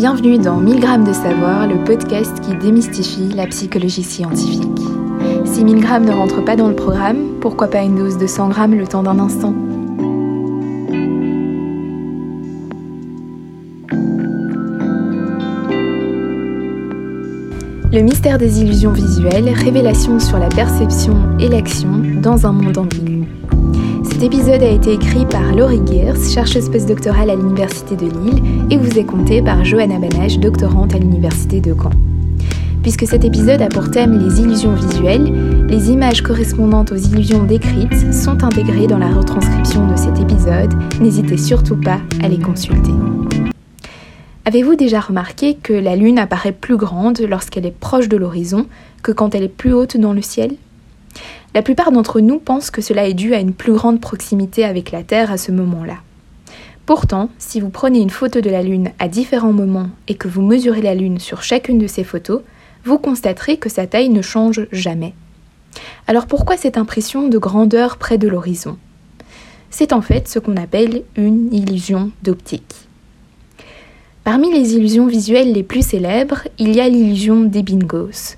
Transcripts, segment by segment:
Bienvenue dans 1000 grammes de savoir, le podcast qui démystifie la psychologie scientifique. Si 1000 grammes ne rentre pas dans le programme, pourquoi pas une dose de 100 grammes le temps d'un instant? Le mystère des illusions visuelles, révélation sur la perception et l'action dans un monde ambigu. Cet épisode a été écrit par Laurie Gears, chercheuse postdoctorale à l'Université de Lille, et vous est conté par Johanna Banach, doctorante à l'Université de Caen. Puisque cet épisode a pour thème les illusions visuelles, les images correspondantes aux illusions décrites sont intégrées dans la retranscription de cet épisode. N'hésitez surtout pas à les consulter. Avez-vous déjà remarqué que la Lune apparaît plus grande lorsqu'elle est proche de l'horizon que quand elle est plus haute dans le ciel? La plupart d'entre nous pensent que cela est dû à une plus grande proximité avec la Terre à ce moment-là. Pourtant, si vous prenez une photo de la Lune à différents moments et que vous mesurez la Lune sur chacune de ces photos, vous constaterez que sa taille ne change jamais. Alors pourquoi cette impression de grandeur près de l'horizon? C'est en fait ce qu'on appelle une illusion d'optique. Parmi les illusions visuelles les plus célèbres, il y a l'illusion des bingos.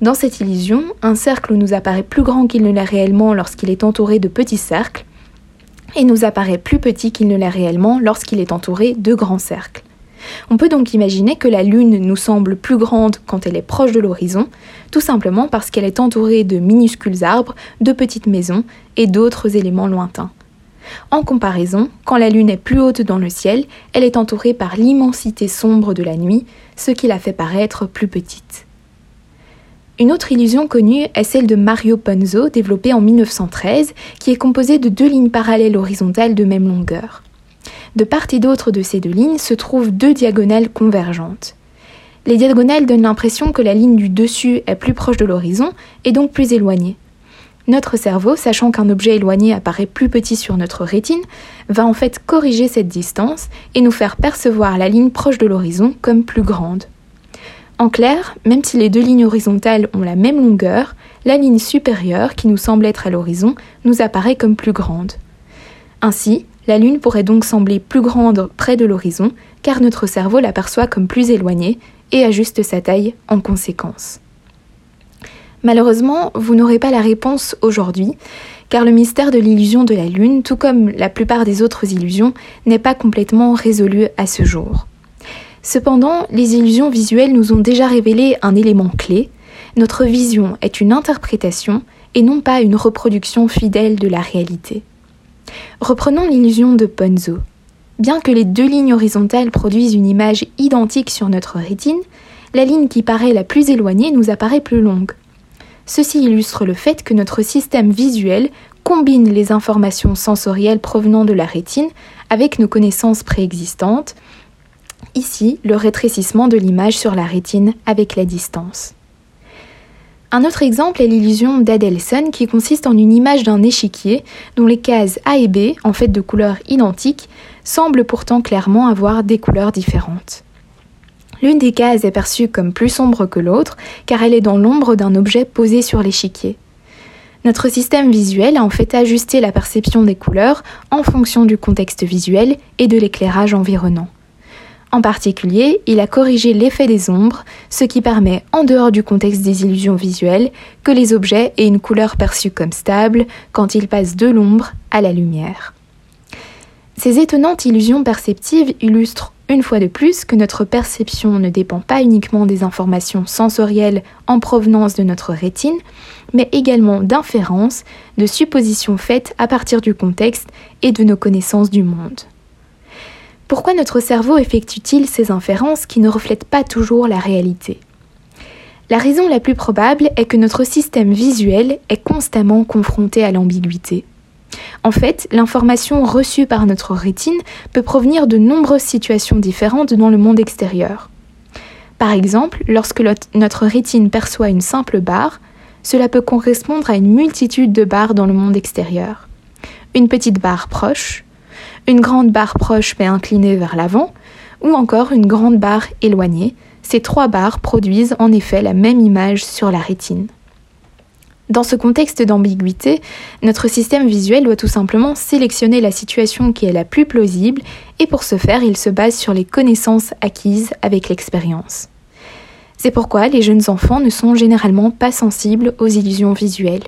Dans cette illusion, un cercle nous apparaît plus grand qu'il ne l'est réellement lorsqu'il est entouré de petits cercles, et nous apparaît plus petit qu'il ne l'est réellement lorsqu'il est entouré de grands cercles. On peut donc imaginer que la Lune nous semble plus grande quand elle est proche de l'horizon, tout simplement parce qu'elle est entourée de minuscules arbres, de petites maisons et d'autres éléments lointains. En comparaison, quand la Lune est plus haute dans le ciel, elle est entourée par l'immensité sombre de la nuit, ce qui la fait paraître plus petite. Une autre illusion connue est celle de Mario Ponzo, développée en 1913, qui est composée de deux lignes parallèles horizontales de même longueur. De part et d'autre de ces deux lignes se trouvent deux diagonales convergentes. Les diagonales donnent l'impression que la ligne du dessus est plus proche de l'horizon et donc plus éloignée. Notre cerveau, sachant qu'un objet éloigné apparaît plus petit sur notre rétine, va en fait corriger cette distance et nous faire percevoir la ligne proche de l'horizon comme plus grande. En clair, même si les deux lignes horizontales ont la même longueur, la ligne supérieure, qui nous semble être à l'horizon, nous apparaît comme plus grande. Ainsi, la Lune pourrait donc sembler plus grande près de l'horizon, car notre cerveau l'aperçoit comme plus éloignée et ajuste sa taille en conséquence. Malheureusement, vous n'aurez pas la réponse aujourd'hui, car le mystère de l'illusion de la Lune, tout comme la plupart des autres illusions, n'est pas complètement résolu à ce jour. Cependant, les illusions visuelles nous ont déjà révélé un élément clé. Notre vision est une interprétation et non pas une reproduction fidèle de la réalité. Reprenons l'illusion de Ponzo. Bien que les deux lignes horizontales produisent une image identique sur notre rétine, la ligne qui paraît la plus éloignée nous apparaît plus longue. Ceci illustre le fait que notre système visuel combine les informations sensorielles provenant de la rétine avec nos connaissances préexistantes, Ici, le rétrécissement de l'image sur la rétine avec la distance. Un autre exemple est l'illusion d'Adelson qui consiste en une image d'un échiquier dont les cases A et B, en fait de couleurs identiques, semblent pourtant clairement avoir des couleurs différentes. L'une des cases est perçue comme plus sombre que l'autre car elle est dans l'ombre d'un objet posé sur l'échiquier. Notre système visuel a en fait ajusté la perception des couleurs en fonction du contexte visuel et de l'éclairage environnant. En particulier, il a corrigé l'effet des ombres, ce qui permet, en dehors du contexte des illusions visuelles, que les objets aient une couleur perçue comme stable quand ils passent de l'ombre à la lumière. Ces étonnantes illusions perceptives illustrent une fois de plus que notre perception ne dépend pas uniquement des informations sensorielles en provenance de notre rétine, mais également d'inférences, de suppositions faites à partir du contexte et de nos connaissances du monde. Pourquoi notre cerveau effectue-t-il ces inférences qui ne reflètent pas toujours la réalité? La raison la plus probable est que notre système visuel est constamment confronté à l'ambiguïté. En fait, l'information reçue par notre rétine peut provenir de nombreuses situations différentes dans le monde extérieur. Par exemple, lorsque notre rétine perçoit une simple barre, cela peut correspondre à une multitude de barres dans le monde extérieur. Une petite barre proche, une grande barre proche mais inclinée vers l'avant, ou encore une grande barre éloignée. Ces trois barres produisent en effet la même image sur la rétine. Dans ce contexte d'ambiguïté, notre système visuel doit tout simplement sélectionner la situation qui est la plus plausible et pour ce faire, il se base sur les connaissances acquises avec l'expérience. C'est pourquoi les jeunes enfants ne sont généralement pas sensibles aux illusions visuelles.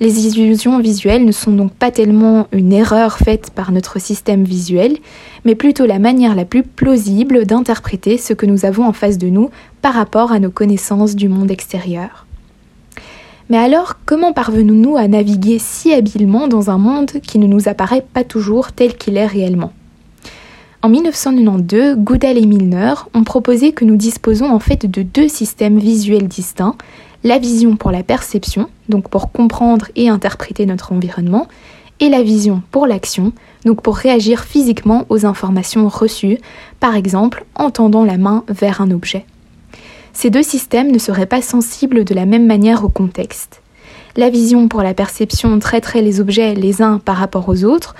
Les illusions visuelles ne sont donc pas tellement une erreur faite par notre système visuel, mais plutôt la manière la plus plausible d'interpréter ce que nous avons en face de nous par rapport à nos connaissances du monde extérieur. Mais alors, comment parvenons-nous à naviguer si habilement dans un monde qui ne nous apparaît pas toujours tel qu'il est réellement? En 1992, Goodall et Milner ont proposé que nous disposons en fait de deux systèmes visuels distincts, la vision pour la perception, donc pour comprendre et interpréter notre environnement, et la vision pour l'action, donc pour réagir physiquement aux informations reçues, par exemple en tendant la main vers un objet ces deux systèmes ne seraient pas sensibles de la même manière au contexte. La vision pour la perception traiterait les objets les uns par rapport aux autres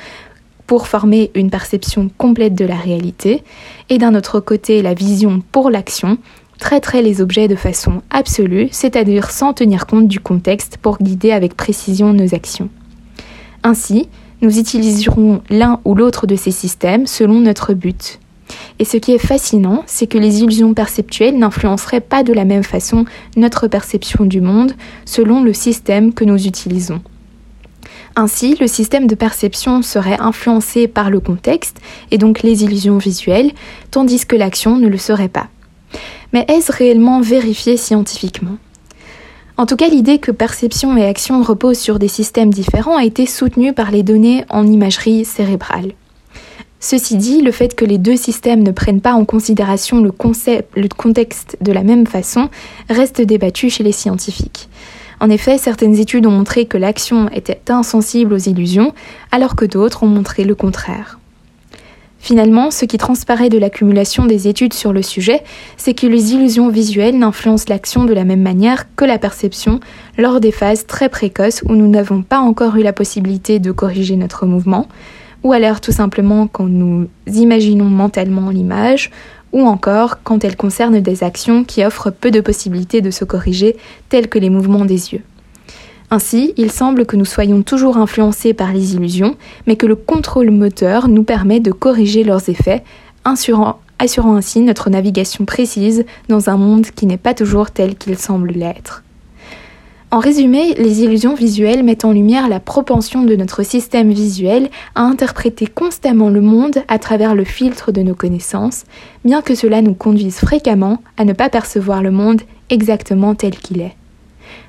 pour former une perception complète de la réalité, et d'un autre côté, la vision pour l'action traiterait les objets de façon absolue, c'est-à-dire sans tenir compte du contexte pour guider avec précision nos actions. Ainsi, nous utiliserons l'un ou l'autre de ces systèmes selon notre but. Et ce qui est fascinant, c'est que les illusions perceptuelles n'influenceraient pas de la même façon notre perception du monde selon le système que nous utilisons. Ainsi, le système de perception serait influencé par le contexte et donc les illusions visuelles, tandis que l'action ne le serait pas. Mais est-ce réellement vérifié scientifiquement? En tout cas, l'idée que perception et action reposent sur des systèmes différents a été soutenue par les données en imagerie cérébrale. Ceci dit, le fait que les deux systèmes ne prennent pas en considération le, contexte de la même façon reste débattu chez les scientifiques. En effet, certaines études ont montré que l'action était insensible aux illusions, alors que d'autres ont montré le contraire. Finalement, ce qui transparaît de l'accumulation des études sur le sujet, c'est que les illusions visuelles n'influencent l'action de la même manière que la perception lors des phases très précoces où nous n'avons pas encore eu la possibilité de corriger notre mouvement, ou alors tout simplement quand nous imaginons mentalement l'image, ou encore quand elle concerne des actions qui offrent peu de possibilités de se corriger, telles que les mouvements des yeux. Ainsi, il semble que nous soyons toujours influencés par les illusions, mais que le contrôle moteur nous permet de corriger leurs effets, assurant, ainsi notre navigation précise dans un monde qui n'est pas toujours tel qu'il semble l'être. En résumé, les illusions visuelles mettent en lumière la propension de notre système visuel à interpréter constamment le monde à travers le filtre de nos connaissances, bien que cela nous conduise fréquemment à ne pas percevoir le monde exactement tel qu'il est.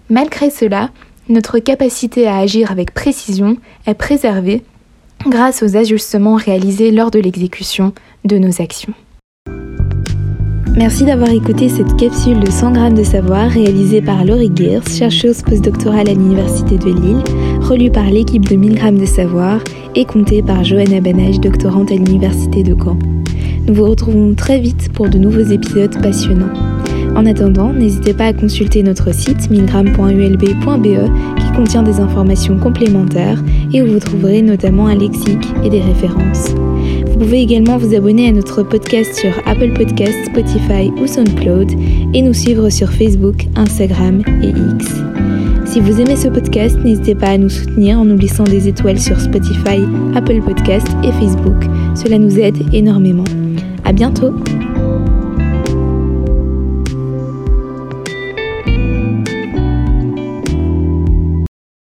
Malgré cela, notre capacité à agir avec précision est préservée grâce aux ajustements réalisés lors de l'exécution de nos actions. Merci d'avoir écouté cette capsule de 100 grammes de savoir réalisée par Laurie Gears, chercheuse postdoctorale à l'Université de Lille, relue par l'équipe de 1000 grammes de savoir et comptée par Johanna Banage, doctorante à l'Université de Caen. Nous vous retrouvons très vite pour de nouveaux épisodes passionnants. En attendant, n'hésitez pas à consulter notre site 1000grammes.ulb.be qui contient des informations complémentaires et où vous trouverez notamment un lexique et des références. Vous pouvez également vous abonner à notre podcast sur Apple Podcasts, Spotify ou SoundCloud et nous suivre sur Facebook, Instagram et X. Si vous aimez ce podcast, n'hésitez pas à nous soutenir en nous laissant des étoiles sur Spotify, Apple Podcasts et Facebook. Cela nous aide énormément. À bientôt!